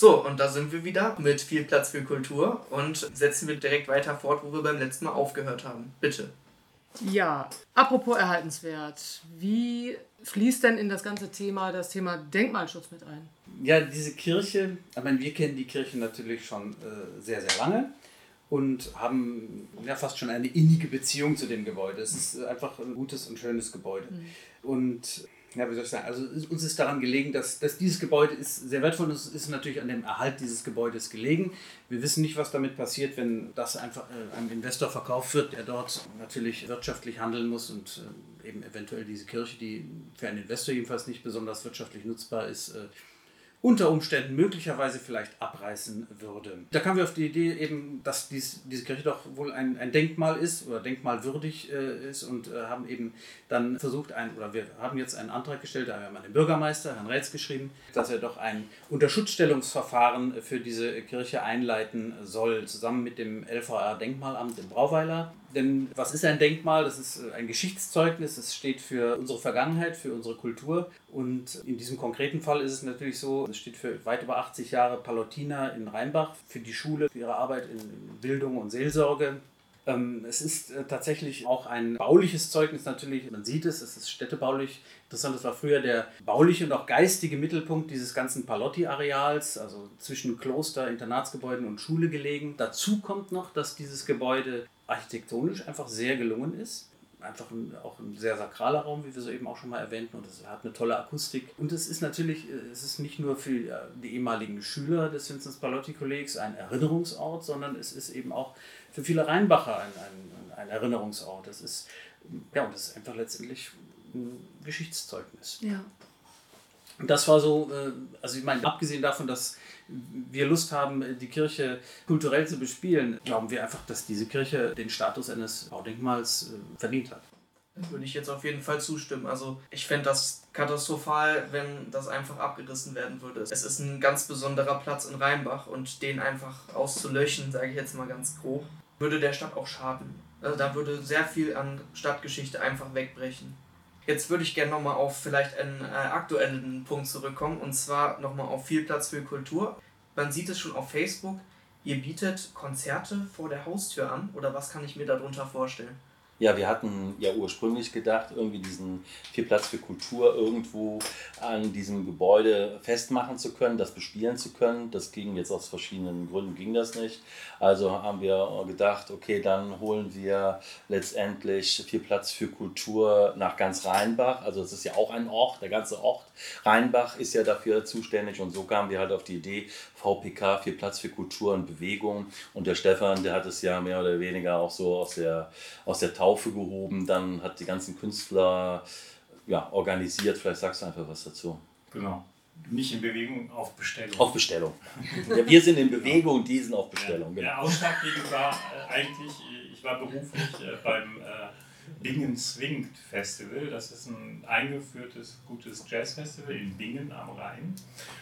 So, und da sind wir wieder mit viel Platz für Kultur und setzen wir direkt weiter fort, wo wir beim letzten Mal aufgehört haben. Bitte. Ja, apropos erhaltenswert, wie fließt denn in das ganze Thema das Thema Denkmalschutz mit ein? Ja, diese Kirche, ich meine, wir kennen die Kirche natürlich schon äh, sehr, sehr lange und haben ja fast schon eine innige Beziehung zu dem Gebäude. Es ist einfach ein gutes und schönes Gebäude. Mhm. Und ja, wie soll ich sagen, also uns ist daran gelegen, dass, dass dieses Gebäude ist sehr wertvoll und es ist natürlich an dem Erhalt dieses Gebäudes gelegen. Wir wissen nicht, was damit passiert, wenn das einfach äh, einem Investor verkauft wird, der dort natürlich wirtschaftlich handeln muss und äh, eben eventuell diese Kirche, die für einen Investor jedenfalls nicht besonders wirtschaftlich nutzbar ist, äh, unter Umständen möglicherweise vielleicht abreißen würde. Da kamen wir auf die Idee eben, dass dies, diese Kirche doch wohl ein, ein Denkmal ist oder denkmalwürdig äh, ist und äh, haben eben dann versucht, ein, oder wir haben jetzt einen Antrag gestellt, da haben wir an den Bürgermeister, Herrn Rätz, geschrieben, dass er doch ein Unterschutzstellungsverfahren für diese Kirche einleiten soll, zusammen mit dem LVR Denkmalamt in Brauweiler. Denn was ist ein Denkmal? Das ist äh, ein Geschichtszeugnis, es steht für unsere Vergangenheit, für unsere Kultur. Und in diesem konkreten Fall ist es natürlich so, es steht für weit über 80 Jahre Pallotina in Rheinbach, für die Schule, für ihre Arbeit in Bildung und Seelsorge. Ähm, es ist äh, tatsächlich auch ein bauliches Zeugnis natürlich. Man sieht es, es ist städtebaulich. Interessant, das war früher der bauliche und auch geistige Mittelpunkt dieses ganzen Palotti-Areals, also zwischen Kloster, Internatsgebäuden und Schule gelegen. Dazu kommt noch, dass dieses Gebäude architektonisch einfach sehr gelungen ist. Einfach ein, auch ein sehr sakraler Raum, wie wir so eben auch schon mal erwähnten, und es hat eine tolle Akustik. Und es ist natürlich, äh, es ist nicht nur für äh, die ehemaligen Schüler des Vinzenz Palotti Kollegs ein Erinnerungsort, sondern es ist eben auch für viele Rheinbacher ein, ein, ein Erinnerungsort. Es ist, ja, und es ist einfach letztendlich ein Geschichtszeugnis. Ja. Das war so, äh, also ich meine, abgesehen davon, dass wir Lust haben, die Kirche kulturell zu bespielen, glauben wir einfach, dass diese Kirche den Status eines Baudenkmals äh, verdient hat. Würde ich jetzt auf jeden Fall zustimmen. Also ich fände das katastrophal, wenn das einfach abgerissen werden würde. Es ist ein ganz besonderer Platz in Rheinbach und den einfach auszulöschen, sage ich jetzt mal ganz grob, würde der Stadt auch schaden. Also da würde sehr viel an Stadtgeschichte einfach wegbrechen. Jetzt würde ich gerne nochmal auf vielleicht einen äh, aktuellen Punkt zurückkommen und zwar nochmal auf viel Platz für Kultur. Man sieht es schon auf Facebook, ihr bietet Konzerte vor der Haustür an oder was kann ich mir darunter vorstellen? Ja, wir hatten ja ursprünglich gedacht, irgendwie diesen viel Platz für Kultur irgendwo an diesem Gebäude festmachen zu können, das bespielen zu können. Das ging jetzt aus verschiedenen Gründen, ging das nicht. Also haben wir gedacht, okay, dann holen wir letztendlich viel Platz für Kultur nach ganz Rheinbach. Also es ist ja auch ein Ort, der ganze Ort Rheinbach ist ja dafür zuständig und so kamen wir halt auf die Idee, VPK, viel Platz für Kultur und Bewegung. Und der Stefan, der hat es ja mehr oder weniger auch so aus der, aus der Taufe gehoben, dann hat die ganzen Künstler ja, organisiert. Vielleicht sagst du einfach was dazu. Genau. Nicht in Bewegung, auf Bestellung. Auf Bestellung. ja, wir sind in Bewegung, die sind auf Bestellung. Ja, genau. Der ausschlaggebend war äh, eigentlich, ich war beruflich äh, beim äh, Bingen Swingt Festival. Das ist ein eingeführtes, gutes Jazzfestival in Bingen am Rhein.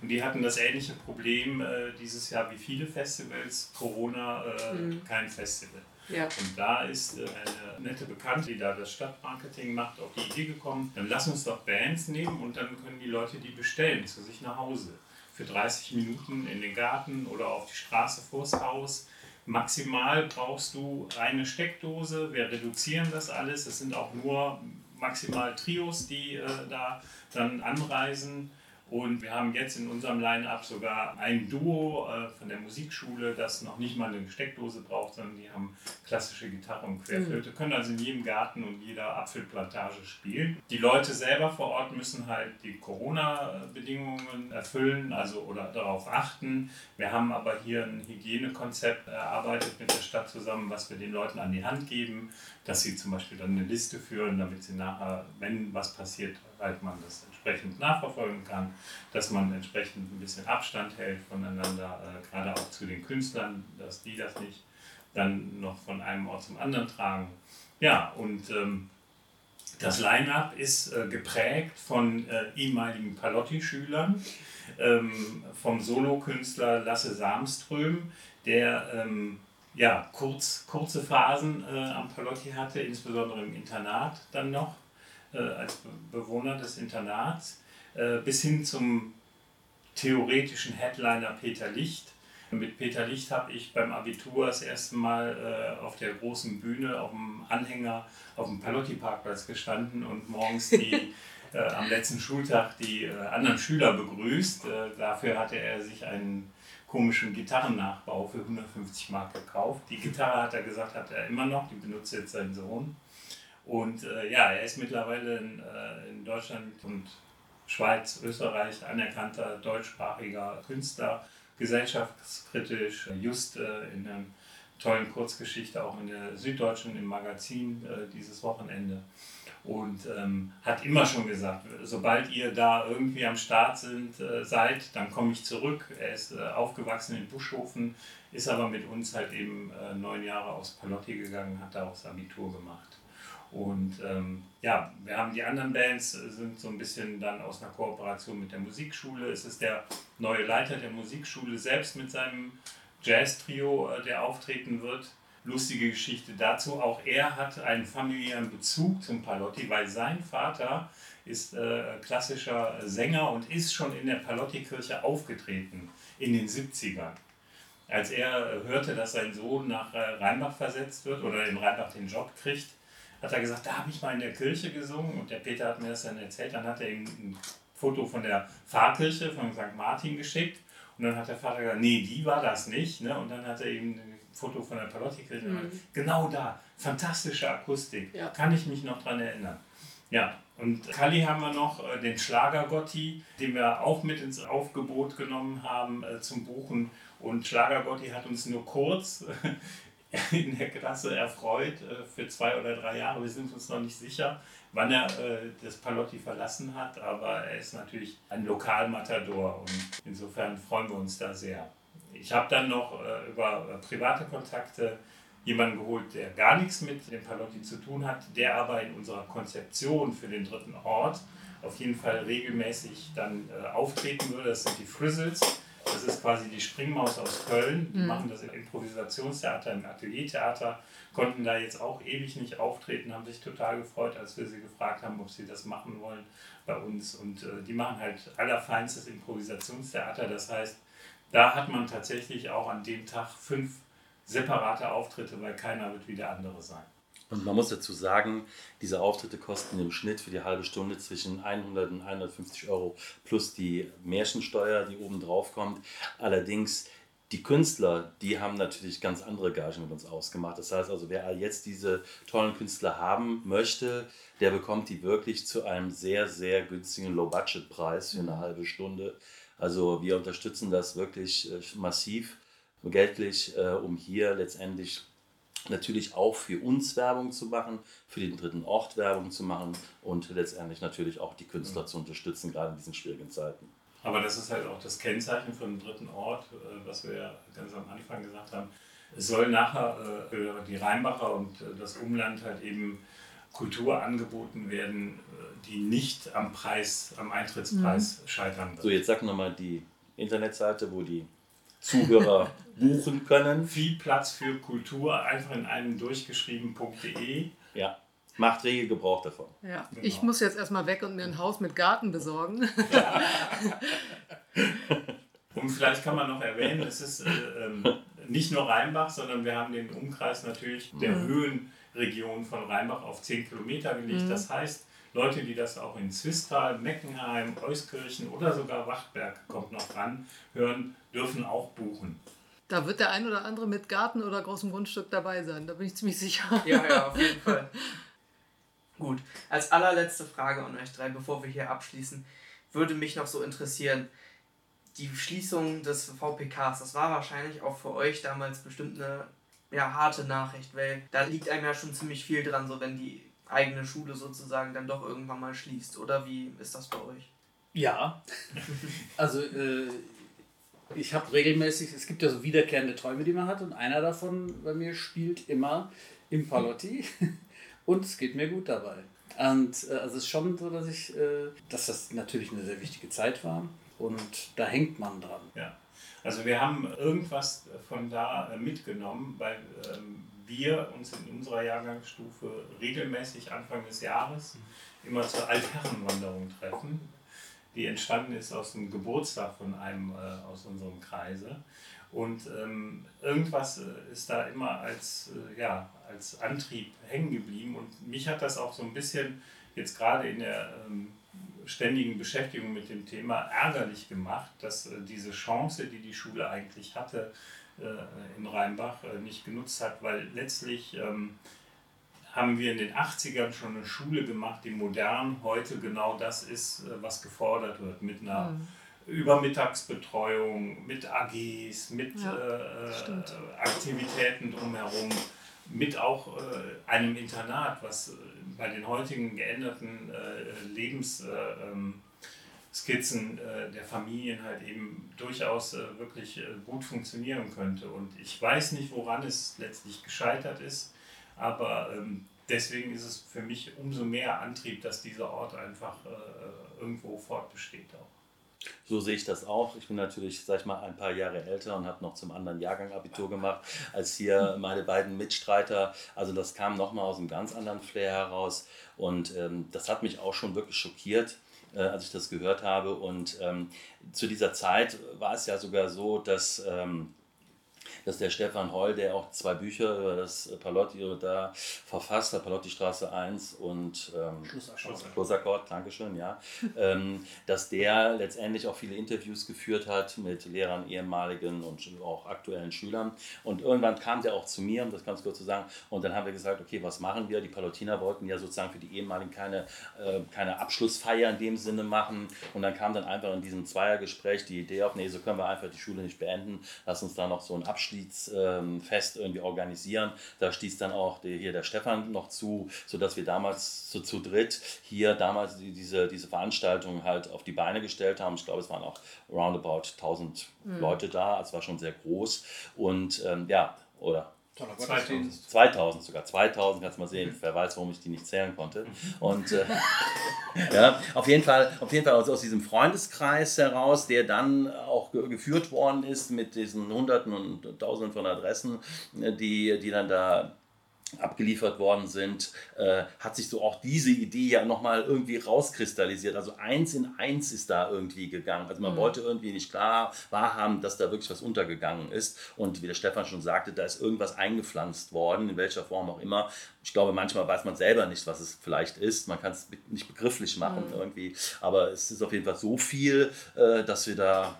Und die hatten das ähnliche Problem äh, dieses Jahr wie viele Festivals, Corona, äh, mhm. kein Festival. Ja. Und da ist äh, eine nette Bekannte, die da das Stadtmarketing macht, auf die Idee gekommen, dann lass uns doch Bands nehmen und dann können die Leute die bestellen zu sich nach Hause. Für 30 Minuten in den Garten oder auf die Straße vors Haus. Maximal brauchst du eine Steckdose. Wir reduzieren das alles. Es sind auch nur maximal Trios, die äh, da dann anreisen. Und wir haben jetzt in unserem Line-Up sogar ein Duo äh, von der Musikschule, das noch nicht mal eine Steckdose braucht, sondern die haben klassische Gitarre und Querflöte, mhm. können also in jedem Garten und jeder Apfelplantage spielen. Die Leute selber vor Ort müssen halt die Corona-Bedingungen erfüllen, also oder darauf achten. Wir haben aber hier ein Hygienekonzept erarbeitet mit der Stadt zusammen, was wir den Leuten an die Hand geben, dass sie zum Beispiel dann eine Liste führen, damit sie nachher, wenn was passiert, halt man das entsprechend nachverfolgen kann, dass man entsprechend ein bisschen Abstand hält voneinander, äh, gerade auch zu den Künstlern, dass die das nicht dann noch von einem Ort zum anderen tragen. Ja, und ähm, das Line-up ist äh, geprägt von äh, ehemaligen Palotti-Schülern, ähm, vom Solokünstler Lasse Samström, der ähm, ja, kurz, kurze Phasen äh, am Palotti hatte, insbesondere im Internat dann noch als Bewohner des Internats, äh, bis hin zum theoretischen Headliner Peter Licht. Mit Peter Licht habe ich beim Abitur das erste Mal äh, auf der großen Bühne, auf dem Anhänger, auf dem Palotti-Parkplatz gestanden und morgens die, äh, am letzten Schultag die äh, anderen Schüler begrüßt. Äh, dafür hatte er sich einen komischen Gitarrennachbau für 150 Mark gekauft. Die Gitarre hat er gesagt, hat er immer noch, die benutzt jetzt sein Sohn. Und äh, ja, er ist mittlerweile in, äh, in Deutschland und Schweiz, Österreich anerkannter deutschsprachiger Künstler, gesellschaftskritisch, just äh, in einer tollen Kurzgeschichte auch in der Süddeutschen im Magazin äh, dieses Wochenende. Und ähm, hat immer schon gesagt, sobald ihr da irgendwie am Start sind, äh, seid, dann komme ich zurück. Er ist äh, aufgewachsen in Buschhofen, ist aber mit uns halt eben neun Jahre aus Palotti gegangen, hat da auch das Abitur gemacht. Und ähm, ja, wir haben die anderen Bands, äh, sind so ein bisschen dann aus einer Kooperation mit der Musikschule. Es ist der neue Leiter der Musikschule selbst mit seinem Jazz-Trio, äh, der auftreten wird. Lustige Geschichte dazu. Auch er hat einen familiären Bezug zum Palotti, weil sein Vater ist äh, klassischer Sänger und ist schon in der Palotti-Kirche aufgetreten in den 70ern. Als er äh, hörte, dass sein Sohn nach Rheinbach versetzt wird oder in Rheinbach den Job kriegt, hat er gesagt, da habe ich mal in der Kirche gesungen und der Peter hat mir das dann erzählt. Dann hat er ihm ein Foto von der Pfarrkirche von St. Martin geschickt und dann hat der Vater gesagt, nee, die war das nicht. Ne? Und dann hat er ihm ein Foto von der Palotti-Kirche mhm. Genau da, fantastische Akustik, ja. kann ich mich noch dran erinnern. Ja, und Kali haben wir noch, äh, den Schlagergotti, den wir auch mit ins Aufgebot genommen haben äh, zum Buchen. Und Schlagergotti hat uns nur kurz in der Klasse erfreut äh, für zwei oder drei Jahre. Wir sind uns noch nicht sicher, wann er äh, das Palotti verlassen hat, aber er ist natürlich ein Lokalmatador und insofern freuen wir uns da sehr. Ich habe dann noch äh, über private Kontakte jemanden geholt, der gar nichts mit dem Palotti zu tun hat, der aber in unserer Konzeption für den dritten Ort auf jeden Fall regelmäßig dann auftreten würde. Das sind die Frizzles das ist quasi die Springmaus aus Köln. Die mhm. machen das im Improvisationstheater, im Ateliertheater, konnten da jetzt auch ewig nicht auftreten, haben sich total gefreut, als wir sie gefragt haben, ob sie das machen wollen bei uns. Und äh, die machen halt allerfeinstes Improvisationstheater. Das heißt, da hat man tatsächlich auch an dem Tag fünf separate Auftritte, weil keiner wird wie der andere sein. Und man muss dazu sagen, diese Auftritte kosten im Schnitt für die halbe Stunde zwischen 100 und 150 Euro plus die Märchensteuer, die oben drauf kommt. Allerdings die Künstler, die haben natürlich ganz andere Gagen mit uns ausgemacht. Das heißt also, wer jetzt diese tollen Künstler haben möchte, der bekommt die wirklich zu einem sehr, sehr günstigen Low-Budget-Preis für eine halbe Stunde. Also wir unterstützen das wirklich äh, massiv geldlich, äh, um hier letztendlich natürlich auch für uns Werbung zu machen, für den dritten Ort Werbung zu machen und letztendlich natürlich auch die Künstler mhm. zu unterstützen, gerade in diesen schwierigen Zeiten. Aber das ist halt auch das Kennzeichen von einem dritten Ort, äh, was wir ja ganz am Anfang gesagt haben. Es soll nachher äh, für die Rheinbacher und äh, das Umland halt eben Kultur angeboten werden, die nicht am Preis, am Eintrittspreis mhm. scheitern wird. So, jetzt sag nochmal die Internetseite, wo die Zuhörer buchen können. Viel Platz für Kultur, einfach in einem durchgeschrieben.de. Ja. Macht rege Gebrauch davon. Ja, genau. ich muss jetzt erstmal weg und mir ein Haus mit Garten besorgen. und vielleicht kann man noch erwähnen, es ist äh, ähm, nicht nur Rheinbach, sondern wir haben den Umkreis natürlich der mhm. Höhenregion von Rheinbach auf 10 Kilometer gelegt. Mhm. Das heißt, Leute, die das auch in Zwistal, Meckenheim, Euskirchen oder sogar Wachtberg kommt noch ran, hören, dürfen auch buchen. Da wird der ein oder andere mit Garten oder großem Grundstück dabei sein, da bin ich ziemlich sicher. Ja, ja, auf jeden Fall. Gut, als allerletzte Frage an euch drei, bevor wir hier abschließen, würde mich noch so interessieren, die Schließung des VPKs, das war wahrscheinlich auch für euch damals bestimmt eine ja, harte Nachricht, weil da liegt einem ja schon ziemlich viel dran, so wenn die eigene Schule sozusagen dann doch irgendwann mal schließt. Oder wie ist das bei euch? Ja, also äh, ich habe regelmäßig, es gibt ja so wiederkehrende Träume, die man hat und einer davon bei mir spielt immer im Palotti und es geht mir gut dabei. Und äh, also es ist schon so, dass ich, äh, dass das natürlich eine sehr wichtige Zeit war und da hängt man dran. Ja, also wir haben irgendwas von da äh, mitgenommen, weil ähm, wir uns in unserer Jahrgangsstufe regelmäßig Anfang des Jahres immer zur Altherrenwanderung treffen. die entstanden ist aus dem Geburtstag von einem äh, aus unserem Kreise. Und ähm, irgendwas äh, ist da immer als, äh, ja, als Antrieb hängen geblieben. Und mich hat das auch so ein bisschen jetzt gerade in der ähm, ständigen Beschäftigung mit dem Thema ärgerlich gemacht, dass äh, diese Chance, die die Schule eigentlich hatte in Rheinbach, äh, nicht genutzt hat, weil letztlich ähm, haben wir in den 80ern schon eine Schule gemacht, die modern heute genau das ist, äh, was gefordert wird, mit einer mhm. Übermittagsbetreuung, mit AGs, mit ja, äh, Aktivitäten drumherum, mit auch äh, einem Internat, was bei den heutigen geänderten äh, Lebensskizzen äh, äh, der Familien halt eben durchaus äh, wirklich gut funktionieren könnte. Und ich weiß nicht, woran es letztlich gescheitert ist, aber ähm, deswegen ist es für mich umso mehr Antrieb, dass dieser Ort einfach irgendwo fortbesteht auch. So sehe ich das auch. Ich bin natürlich, sag ich mal, ein paar Jahre älter und habe noch zum anderen Jahrgang Abitur gemacht als hier meine beiden Mitstreiter. Also das kam nochmal aus einem ganz anderen Flair heraus und ähm, das hat mich auch schon wirklich schockiert äh, als ich das gehört habe. Und ähm, zu dieser Zeit war es ja sogar so, dass ähm, dass der Stefan Heul, der auch zwei Bücher über das Palotti da verfasst hat, Palotti Straße 1 und ähm, Schlussakkord, Schlussakkord Dankeschön, ja, ähm, dass der letztendlich auch viele Interviews geführt hat mit Lehrern, ehemaligen und auch aktuellen Schülern. Und irgendwann kam der auch zu mir, um das ganz kurz zu sagen, und dann haben wir gesagt, okay, was machen wir? Die Palutiner wollten ja sozusagen für die ehemaligen keine, äh, keine Abschlussfeier in dem Sinne machen. Und dann kam dann einfach in diesem Zweiergespräch die Idee auf, nee, so können wir einfach die Schule nicht beenden, lass uns da noch so ein Abschluss Abschiedsfest irgendwie organisieren. Da stieß dann auch der, hier der Stefan noch zu, sodass wir damals so zu dritt hier damals diese, diese Veranstaltung halt auf die Beine gestellt haben. Ich glaube, es waren auch roundabout 1000 mhm. Leute da, also es war schon sehr groß. Und ähm, ja, oder 2000. 2000 sogar, 2000, kannst du mal sehen, wer weiß, warum ich die nicht zählen konnte. Und äh, ja, auf jeden Fall, auf jeden Fall aus, aus diesem Freundeskreis heraus, der dann auch ge geführt worden ist mit diesen Hunderten und Tausenden von Adressen, äh, die, die dann da abgeliefert worden sind, äh, hat sich so auch diese Idee ja nochmal irgendwie rauskristallisiert. Also eins in eins ist da irgendwie gegangen. Also man mhm. wollte irgendwie nicht klar wahrhaben, dass da wirklich was untergegangen ist. Und wie der Stefan schon sagte, da ist irgendwas eingepflanzt worden, in welcher Form auch immer. Ich glaube, manchmal weiß man selber nicht, was es vielleicht ist. Man kann es nicht begrifflich machen mhm. irgendwie. Aber es ist auf jeden Fall so viel, äh, dass wir da,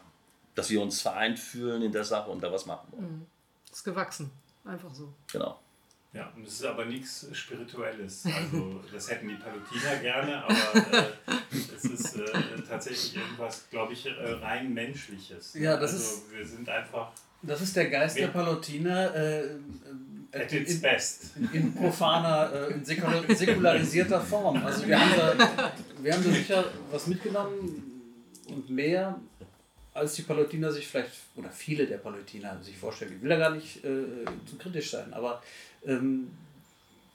dass wir uns vereint fühlen in der Sache und da was machen wollen. Mhm. Ist gewachsen. Einfach so. Genau. Ja, und es ist aber nichts Spirituelles. Also das hätten die Palutiner gerne, aber äh, es ist äh, tatsächlich irgendwas, glaube ich, äh, rein Menschliches. Ja, das also, ist. Wir sind einfach. Das ist der Geist der Palutiner. Äh, äh, At its in, best. In profaner, äh, in säkularisierter Form. Also wir haben, da, wir haben da sicher was mitgenommen und mehr als die Palutiner sich vielleicht, oder viele der Palutiner sich vorstellen. Ich will da gar nicht äh, zu kritisch sein, aber ähm,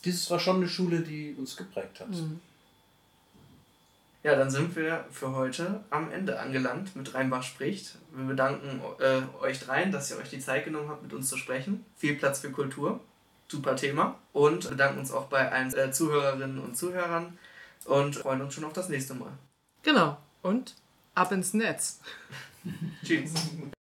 dieses war schon eine Schule, die uns geprägt hat. Mhm. Ja, dann sind wir für heute am Ende angelangt mit Rheinbach spricht. Wir bedanken äh, euch dreien, dass ihr euch die Zeit genommen habt, mit uns zu sprechen. Viel Platz für Kultur. Super Thema. Und bedanken uns auch bei allen äh, Zuhörerinnen und Zuhörern und freuen uns schon auf das nächste Mal. Genau. Und ab ins Netz. Tschüss.